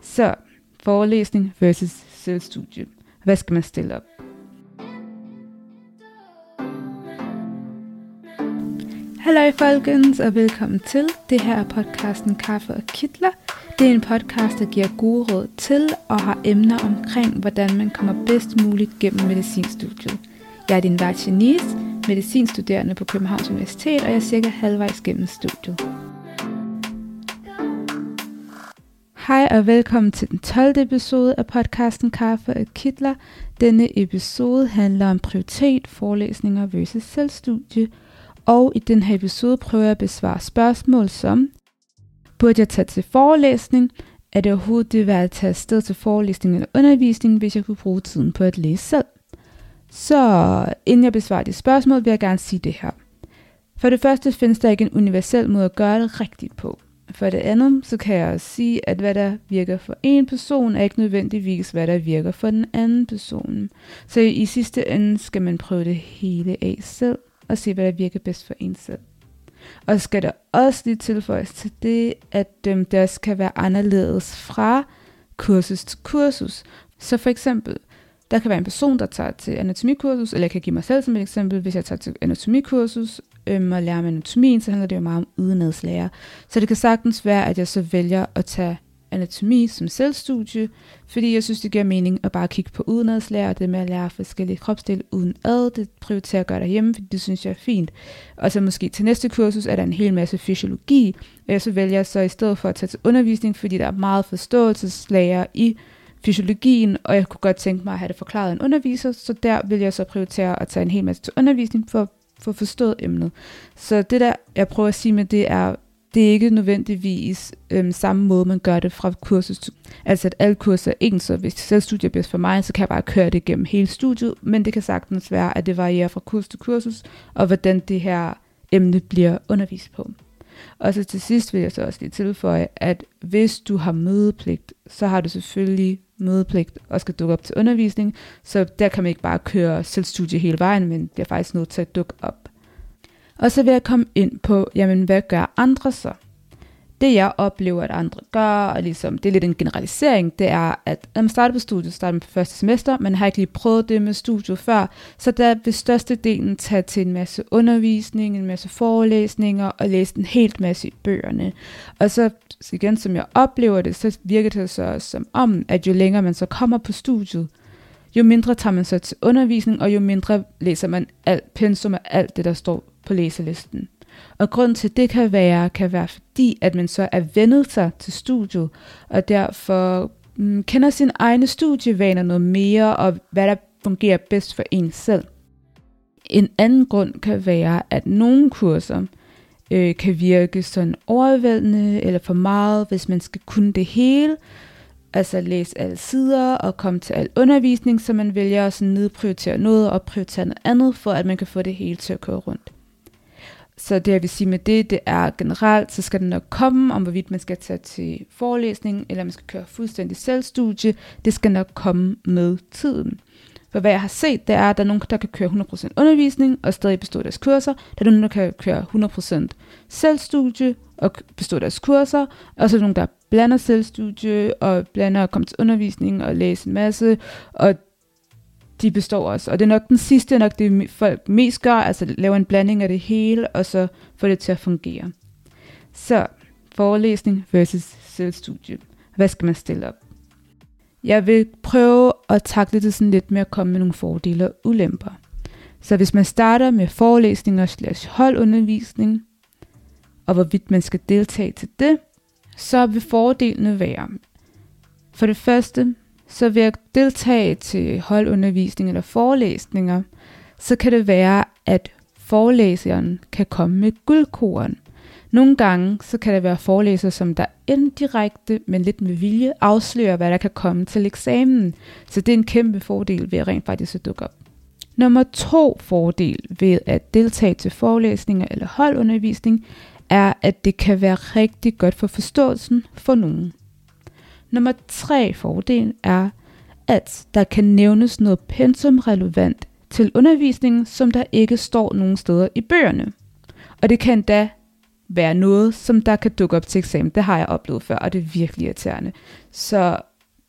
Så forelæsning versus selvstudie. Hvad skal man stille op? Hallo folkens, og velkommen til. Det her er podcasten Kaffe og Kitler. Det er en podcast, der giver gode råd til og har emner omkring, hvordan man kommer bedst muligt gennem medicinstudiet. Jeg er din vært Janice, medicinstuderende på Københavns Universitet, og jeg er cirka halvvejs gennem studiet. Hej og velkommen til den 12. episode af podcasten Kaffe og Kitler. Denne episode handler om prioritet, forelæsninger versus selvstudie, og i den her episode prøver jeg at besvare spørgsmål som, burde jeg tage til forelæsning? Er det overhovedet det værd at tage afsted til forelæsning eller undervisning, hvis jeg kunne bruge tiden på at læse selv? Så inden jeg besvarer de spørgsmål, vil jeg gerne sige det her. For det første findes der ikke en universel måde at gøre det rigtigt på. For det andet, så kan jeg også sige, at hvad der virker for en person, er ikke nødvendigvis, hvad der virker for den anden person. Så i sidste ende skal man prøve det hele af selv, og se, hvad der virker bedst for en selv. Og skal der også lige tilføjes til det, at øhm, det også kan være anderledes fra kursus til kursus. Så for eksempel, der kan være en person, der tager til anatomikursus, eller jeg kan give mig selv som et eksempel, hvis jeg tager til anatomikursus øhm, og lærer om anatomien, så handler det jo meget om udenadslære. Så det kan sagtens være, at jeg så vælger at tage anatomi som selvstudie, fordi jeg synes, det giver mening at bare kigge på udenadslære, og det med at lære forskellige kropsdele uden ad, det prioriterer at gøre derhjemme, fordi det synes jeg er fint. Og så måske til næste kursus er der en hel masse fysiologi, og jeg så vælger så i stedet for at tage til undervisning, fordi der er meget forståelseslære i fysiologien, og jeg kunne godt tænke mig at have det forklaret af en underviser, så der vil jeg så prioritere at tage en hel masse til undervisning for at få forstået emnet. Så det der, jeg prøver at sige med det, er, det er ikke nødvendigvis øhm, samme måde, man gør det fra kursus til. Altså at alle kurser er ens, så hvis selvstudiet er bedst for mig, så kan jeg bare køre det gennem hele studiet, men det kan sagtens være, at det varierer fra kurs til kursus, og hvordan det her emne bliver undervist på. Og så til sidst vil jeg så også lige tilføje, at hvis du har mødepligt, så har du selvfølgelig mødepligt og skal dukke op til undervisning, så der kan man ikke bare køre selvstudie hele vejen, men det er faktisk nødt til at dukke op. Og så vil jeg komme ind på, jamen hvad gør andre så? Det jeg oplever, at andre gør, og ligesom, det er lidt en generalisering, det er, at når man starter på studiet, starter man på første semester, man har ikke lige prøvet det med studiet før, så der vil størstedelen tage til en masse undervisning, en masse forelæsninger, og læse en helt masse i bøgerne. Og så igen, som jeg oplever det, så virker det så som om, at jo længere man så kommer på studiet, jo mindre tager man så til undervisning, og jo mindre læser man alt pensum af alt det, der står på læselisten. Og grund til det kan være, kan være fordi, at man så er vendet sig til studiet, og derfor mm, kender sine egne studievaner noget mere, og hvad der fungerer bedst for en selv. En anden grund kan være, at nogle kurser øh, kan virke sådan overvældende eller for meget, hvis man skal kunne det hele, altså læse alle sider og komme til al undervisning, så man vælger at sådan nedprioritere noget og prioritere noget andet, for at man kan få det hele til at køre rundt. Så det jeg vil sige med det, det er generelt, så skal det nok komme om, hvorvidt man skal tage til forelæsning, eller man skal køre fuldstændig selvstudie. Det skal nok komme med tiden. For hvad jeg har set, det er, at der er nogen, der kan køre 100% undervisning og stadig bestå deres kurser. Der er nogen, der kan køre 100% selvstudie og bestå deres kurser. Og så er der nogen, der blander selvstudie og blander at komme til undervisning og læse en masse. Og de består også. Og det er nok den sidste, nok det folk mest gør, altså lave en blanding af det hele, og så få det til at fungere. Så, forelæsning versus selvstudie. Hvad skal man stille op? Jeg vil prøve at takle det sådan lidt med at komme med nogle fordele og ulemper. Så hvis man starter med forelæsninger slash holdundervisning, og hvorvidt man skal deltage til det, så vil fordelene være, for det første, så ved at deltage til holdundervisning eller forelæsninger, så kan det være, at forelæseren kan komme med guldkoren. Nogle gange så kan det være forelæser, som der indirekte, men lidt med vilje, afslører, hvad der kan komme til eksamen. Så det er en kæmpe fordel ved at rent faktisk at dukke op. Nummer to fordel ved at deltage til forelæsninger eller holdundervisning, er, at det kan være rigtig godt for forståelsen for nogen. Nummer tre fordel er, at der kan nævnes noget pensum relevant til undervisningen, som der ikke står nogen steder i bøgerne. Og det kan da være noget, som der kan dukke op til eksamen. Det har jeg oplevet før, og det er virkelig irriterende. Så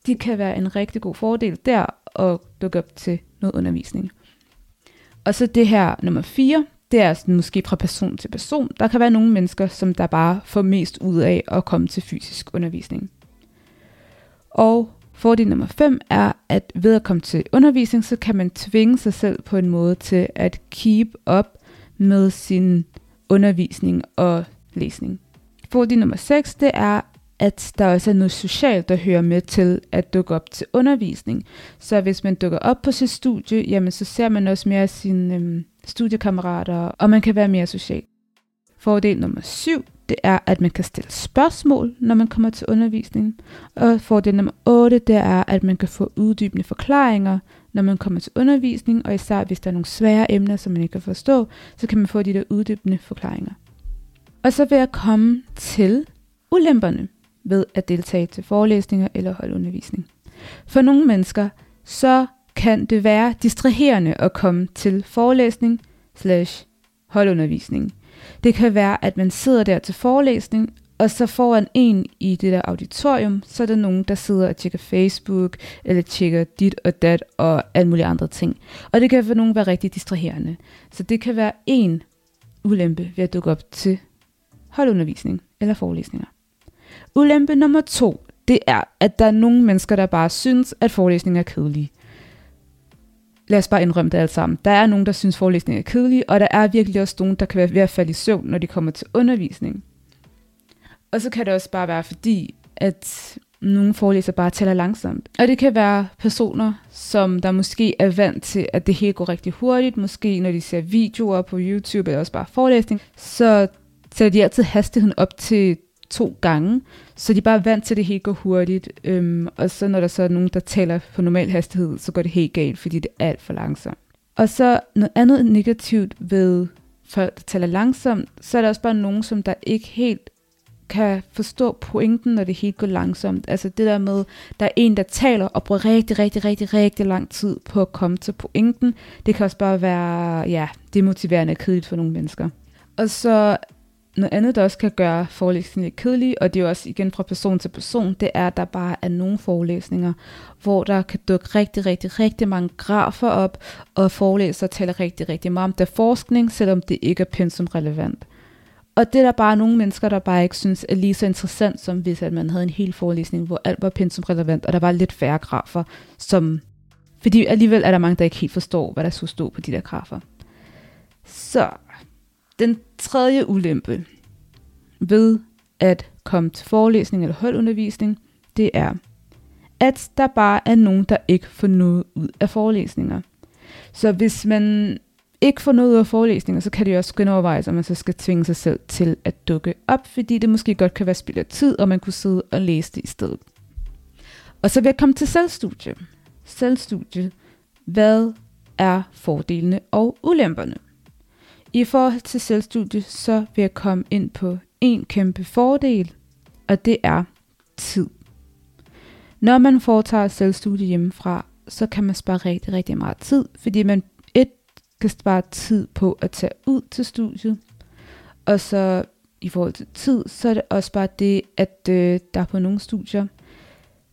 det kan være en rigtig god fordel der at dukke op til noget undervisning. Og så det her nummer 4, det er sådan måske fra person til person. Der kan være nogle mennesker, som der bare får mest ud af at komme til fysisk undervisning. Og fordel nummer 5 er, at ved at komme til undervisning, så kan man tvinge sig selv på en måde til at keep up med sin undervisning og læsning. Fordel nummer 6, det er, at der også er noget socialt, der hører med til at dukke op til undervisning. Så hvis man dukker op på sit studie, jamen så ser man også mere sine øhm, studiekammerater, og man kan være mere social. Fordel nummer 7, det er, at man kan stille spørgsmål, når man kommer til undervisningen. Og fordel nummer 8, det er, at man kan få uddybende forklaringer, når man kommer til undervisning, og især hvis der er nogle svære emner, som man ikke kan forstå, så kan man få de der uddybende forklaringer. Og så vil jeg komme til ulemperne ved at deltage til forelæsninger eller holdundervisning. For nogle mennesker, så kan det være distraherende at komme til forelæsning slash holdundervisning. Det kan være, at man sidder der til forelæsning, og så foran en i det der auditorium, så er der nogen, der sidder og tjekker Facebook, eller tjekker dit og dat, og alle mulige andre ting. Og det kan for nogen være rigtig distraherende. Så det kan være en ulempe ved at dukke op til holdundervisning eller forelæsninger. Ulempe nummer to, det er, at der er nogle mennesker, der bare synes, at forelæsninger er kedelige. Lad os bare indrømme det alt sammen. Der er nogen, der synes, forelæsninger er kedelige, og der er virkelig også nogen, der kan være ved at falde i søvn, når de kommer til undervisning. Og så kan det også bare være fordi, at nogle forelæser bare taler langsomt. Og det kan være personer, som der måske er vant til, at det hele går rigtig hurtigt. Måske når de ser videoer på YouTube eller også bare forelæsning, så sætter de altid hastigheden op til to gange, så de er bare vant til, at det helt går hurtigt. Øhm, og så når der så er nogen, der taler på normal hastighed, så går det helt galt, fordi det er alt for langsomt. Og så noget andet negativt ved folk, der taler langsomt, så er der også bare nogen, som der ikke helt kan forstå pointen, når det helt går langsomt. Altså det der med, der er en, der taler og bruger rigtig, rigtig, rigtig, rigtig lang tid på at komme til pointen. Det kan også bare være, ja, demotiverende og kedeligt for nogle mennesker. Og så noget andet, der også kan gøre forelæsningen lidt kedelig, og det er jo også igen fra person til person, det er, at der bare er nogle forelæsninger, hvor der kan dukke rigtig, rigtig, rigtig mange grafer op, og forelæser taler rigtig, rigtig meget om der forskning, selvom det ikke er pensum relevant. Og det er der bare nogle mennesker, der bare ikke synes er lige så interessant, som hvis at man havde en hel forelæsning, hvor alt var pensum relevant, og der var lidt færre grafer, som... Fordi alligevel er der mange, der ikke helt forstår, hvad der skulle stå på de der grafer. Så den tredje ulempe ved at komme til forelæsning eller holdundervisning, det er, at der bare er nogen, der ikke får noget ud af forelæsninger. Så hvis man ikke får noget ud af forelæsninger, så kan det jo også gå overvejes, om man så skal tvinge sig selv til at dukke op, fordi det måske godt kan være spild af tid, og man kunne sidde og læse det i stedet. Og så vil jeg komme til selvstudie. Selvstudie. Hvad er fordelene og ulemperne? I forhold til selvstudie, så vil jeg komme ind på en kæmpe fordel, og det er tid. Når man foretager selvstudie hjemmefra, så kan man spare rigtig, rigtig meget tid, fordi man et kan spare tid på at tage ud til studiet, og så i forhold til tid, så er det også bare det, at øh, der på nogle studier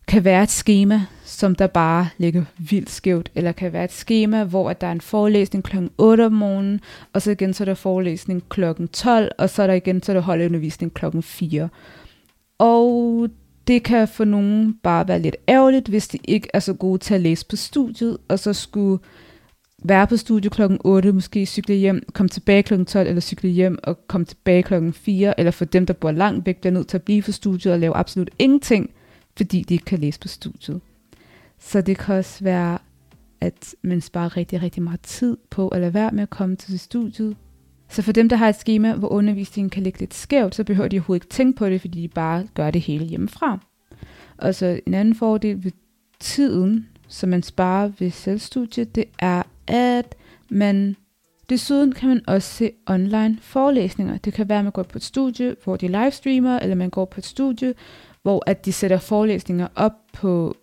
kan være et schema, som der bare ligger vildt skævt, eller kan være et schema, hvor at der er en forelæsning kl. 8 om morgenen, og så igen så er der forelæsning kl. 12, og så er der igen så er der holdundervisning kl. 4. Og det kan for nogen bare være lidt ærgerligt, hvis de ikke er så gode til at læse på studiet, og så skulle være på studiet kl. 8, måske cykle hjem, komme tilbage kl. 12, eller cykle hjem og komme tilbage kl. 4, eller for dem, der bor langt væk, bliver nødt til at blive på studiet og lave absolut ingenting, fordi de ikke kan læse på studiet. Så det kan også være, at man sparer rigtig, rigtig meget tid på at lade være med at komme til studiet. Så for dem, der har et schema, hvor undervisningen kan ligge lidt skævt, så behøver de overhovedet ikke tænke på det, fordi de bare gør det hele hjemmefra. Og så en anden fordel ved tiden, som man sparer ved selvstudiet, det er, at man Desuden kan man også se online forelæsninger. Det kan være, at man går på et studie, hvor de livestreamer, eller man går på et studie, hvor at de sætter forelæsninger op på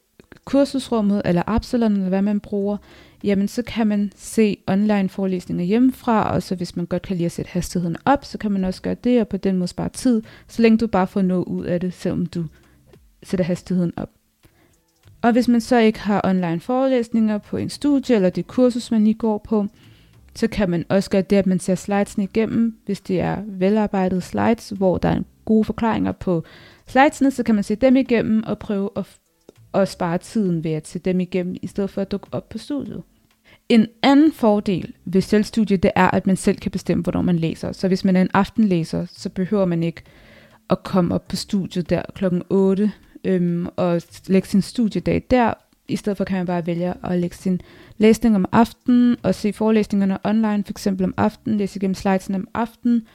kursusrummet, eller Absalon, eller hvad man bruger, jamen så kan man se online forelæsninger hjemmefra, og så hvis man godt kan lide at sætte hastigheden op, så kan man også gøre det, og på den måde spare tid, så længe du bare får noget ud af det, selvom du sætter hastigheden op. Og hvis man så ikke har online forelæsninger på en studie, eller det kursus, man lige går på, så kan man også gøre det, at man ser slidesene igennem, hvis det er velarbejdede slides, hvor der er gode forklaringer på slidesene, så kan man se dem igennem og prøve at, at spare tiden ved at se dem igennem, i stedet for at dukke op på studiet. En anden fordel ved selvstudie, det er, at man selv kan bestemme, hvornår man læser. Så hvis man er en aftenlæser, så behøver man ikke at komme op på studiet der klokken 8 øhm, og lægge sin studiedag der. I stedet for kan man bare vælge at lægge sin læsning om aftenen og se forelæsningerne online, for eksempel om aftenen, læse igennem slidesene om aftenen,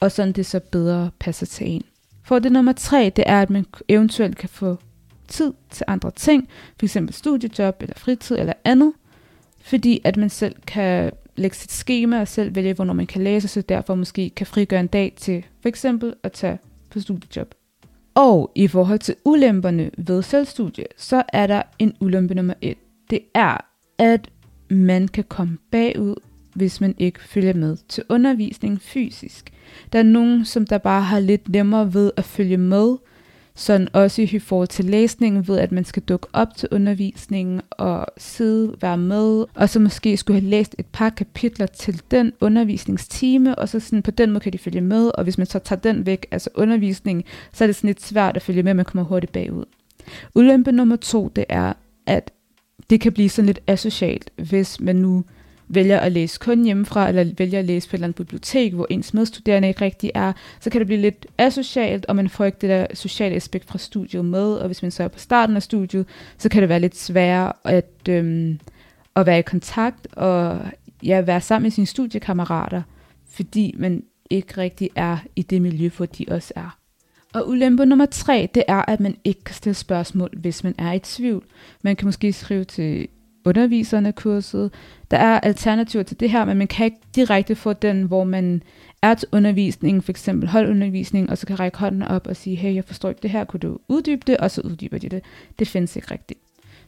og sådan det så bedre passer til en. For det nummer tre, det er, at man eventuelt kan få tid til andre ting, f.eks. studiejob eller fritid eller andet, fordi at man selv kan lægge sit schema og selv vælge, hvornår man kan læse, så derfor måske kan frigøre en dag til for eksempel at tage på studiejob. Og i forhold til ulemperne ved selvstudie, så er der en ulempe nummer et. Det er, at man kan komme bagud, hvis man ikke følger med til undervisning fysisk. Der er nogen, som der bare har lidt nemmere ved at følge med, sådan også i forhold til læsningen ved, at man skal dukke op til undervisningen og sidde, være med, og så måske skulle have læst et par kapitler til den undervisningstime, og så sådan på den måde kan de følge med, og hvis man så tager den væk, altså undervisningen, så er det sådan lidt svært at følge med, man kommer hurtigt bagud. Ulempe nummer to, det er, at det kan blive sådan lidt asocialt, hvis man nu vælger at læse kun hjemmefra, eller vælger at læse på et eller andet bibliotek, hvor ens medstuderende ikke rigtig er, så kan det blive lidt asocialt, og man får ikke det der sociale aspekt fra studiet med, og hvis man så er på starten af studiet, så kan det være lidt sværere at, øhm, at være i kontakt, og ja, være sammen med sine studiekammerater, fordi man ikke rigtig er i det miljø, hvor de også er. Og ulempe nummer tre, det er, at man ikke kan stille spørgsmål, hvis man er i tvivl. Man kan måske skrive til underviserne kurset. Der er alternativer til det her, men man kan ikke direkte få den, hvor man er til undervisning, for eksempel holdundervisning, og så kan række hånden op og sige, hey, jeg forstår ikke det her, kunne du uddybe det? Og så uddyber de det. Det findes ikke rigtigt.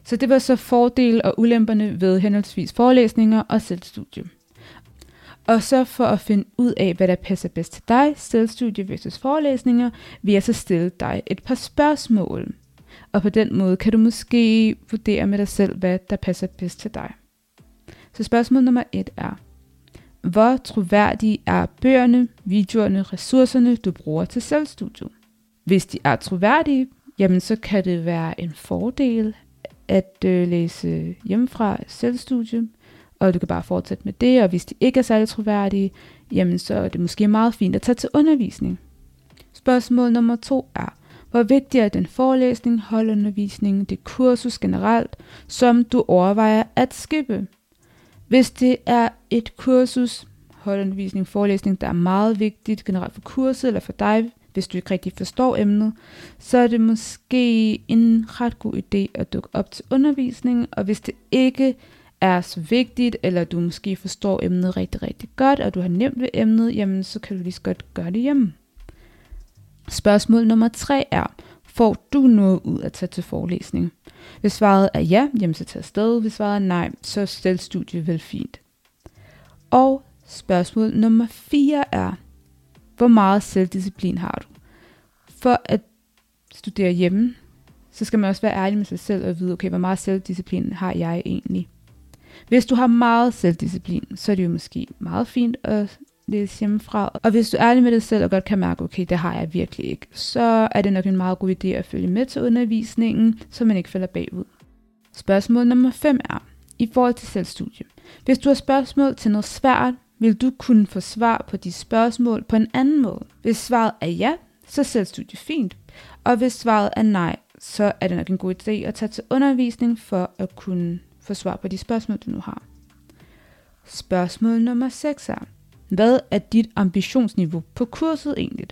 Så det var så fordele og ulemperne ved henholdsvis forelæsninger og selvstudie. Og så for at finde ud af, hvad der passer bedst til dig, selvstudie versus forelæsninger, vil jeg så stille dig et par spørgsmål og på den måde kan du måske vurdere med dig selv, hvad der passer bedst til dig. Så spørgsmål nummer et er, hvor troværdige er bøgerne, videoerne, ressourcerne, du bruger til selvstudiet? Hvis de er troværdige, jamen så kan det være en fordel at øh, læse hjemmefra selvstudie, og du kan bare fortsætte med det, og hvis de ikke er særlig troværdige, jamen så er det måske meget fint at tage til undervisning. Spørgsmål nummer to er, hvor vigtig er den forelæsning, holdundervisning, det kursus generelt, som du overvejer at skippe. Hvis det er et kursus, holdundervisning, forelæsning, der er meget vigtigt generelt for kurset eller for dig, hvis du ikke rigtig forstår emnet, så er det måske en ret god idé at dukke op til undervisningen, og hvis det ikke er så vigtigt, eller du måske forstår emnet rigtig, rigtig godt, og du har nemt ved emnet, jamen så kan du lige så godt gøre det hjemme. Spørgsmål nummer tre er, får du noget ud at tage til forelæsning? Hvis svaret er ja, jamen så tag afsted. Hvis svaret er nej, så stel studiet vel fint. Og spørgsmål nummer 4 er, hvor meget selvdisciplin har du? For at studere hjemme, så skal man også være ærlig med sig selv og vide, okay, hvor meget selvdisciplin har jeg egentlig? Hvis du har meget selvdisciplin, så er det jo måske meget fint at læse hjemmefra. Og hvis du er ærlig med dig selv og godt kan mærke, okay, det har jeg virkelig ikke, så er det nok en meget god idé at følge med til undervisningen, så man ikke falder bagud. Spørgsmål nummer 5 er, i forhold til selvstudie. Hvis du har spørgsmål til noget svært, vil du kunne få svar på de spørgsmål på en anden måde. Hvis svaret er ja, så selvstudie fint. Og hvis svaret er nej, så er det nok en god idé at tage til undervisning for at kunne få svar på de spørgsmål, du nu har. Spørgsmål nummer 6 er, hvad er dit ambitionsniveau på kurset egentlig?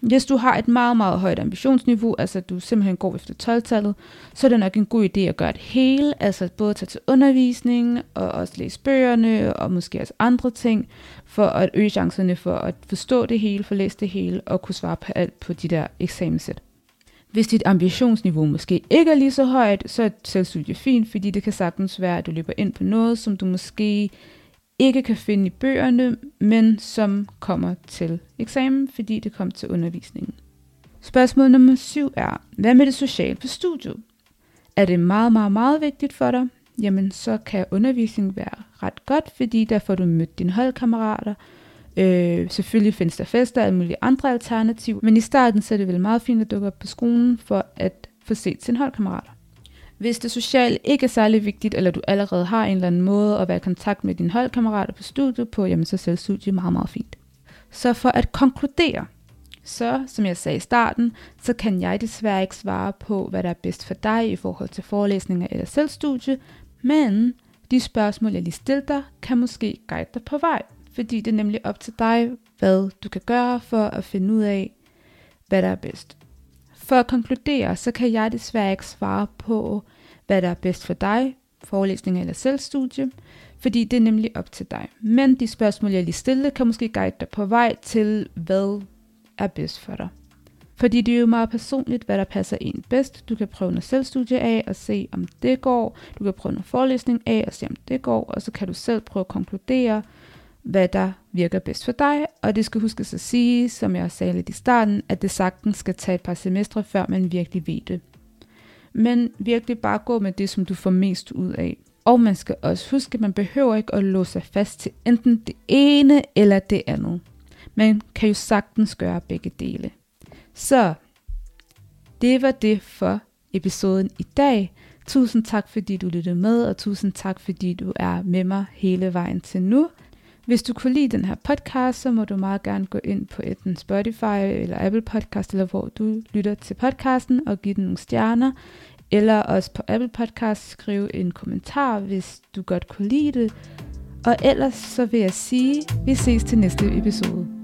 Hvis du har et meget, meget højt ambitionsniveau, altså du simpelthen går efter 12-tallet, så er det nok en god idé at gøre det hele, altså både tage til undervisning og også læse bøgerne og måske også andre ting, for at øge chancerne for at forstå det hele, for læse det hele og kunne svare på alt på de der eksamenssæt. Hvis dit ambitionsniveau måske ikke er lige så højt, så er selvstudie fint, fordi det kan sagtens være, at du løber ind på noget, som du måske ikke kan finde i bøgerne, men som kommer til eksamen, fordi det kommer til undervisningen. Spørgsmål nummer 7 er, hvad med det sociale på studiet? Er det meget, meget, meget vigtigt for dig? Jamen, så kan undervisningen være ret godt, fordi der får du mødt dine holdkammerater. Øh, selvfølgelig findes der fester og mulige andre alternativer, men i starten så er det vel meget fint at dukke op på skolen for at få set sine holdkammerater. Hvis det sociale ikke er særlig vigtigt, eller du allerede har en eller anden måde at være i kontakt med dine holdkammerater på studiet på, jamen så er selvstudie meget, meget fint. Så for at konkludere, så som jeg sagde i starten, så kan jeg desværre ikke svare på, hvad der er bedst for dig i forhold til forelæsninger eller selvstudie, men de spørgsmål, jeg lige stiller dig, kan måske guide dig på vej, fordi det er nemlig op til dig, hvad du kan gøre for at finde ud af, hvad der er bedst. For at konkludere, så kan jeg desværre ikke svare på, hvad der er bedst for dig, forelæsning eller selvstudie, fordi det er nemlig op til dig. Men de spørgsmål, jeg lige stillede, kan måske guide dig på vej til, hvad er bedst for dig. Fordi det er jo meget personligt, hvad der passer ind bedst. Du kan prøve noget selvstudie af og se, om det går. Du kan prøve noget forelæsning af og se, om det går. Og så kan du selv prøve at konkludere, hvad der virker bedst for dig. Og det skal huskes at sige, som jeg sagde lidt i starten, at det sagtens skal tage et par semestre, før man virkelig ved det. Men virkelig bare gå med det, som du får mest ud af. Og man skal også huske, at man behøver ikke at låse sig fast til enten det ene eller det andet. Man kan jo sagtens gøre begge dele. Så det var det for episoden i dag. Tusind tak, fordi du lyttede med, og tusind tak, fordi du er med mig hele vejen til nu. Hvis du kunne lide den her podcast, så må du meget gerne gå ind på enten Spotify eller Apple Podcast, eller hvor du lytter til podcasten, og give den nogle stjerner. Eller også på Apple Podcast skrive en kommentar, hvis du godt kunne lide det. Og ellers så vil jeg sige, vi ses til næste episode.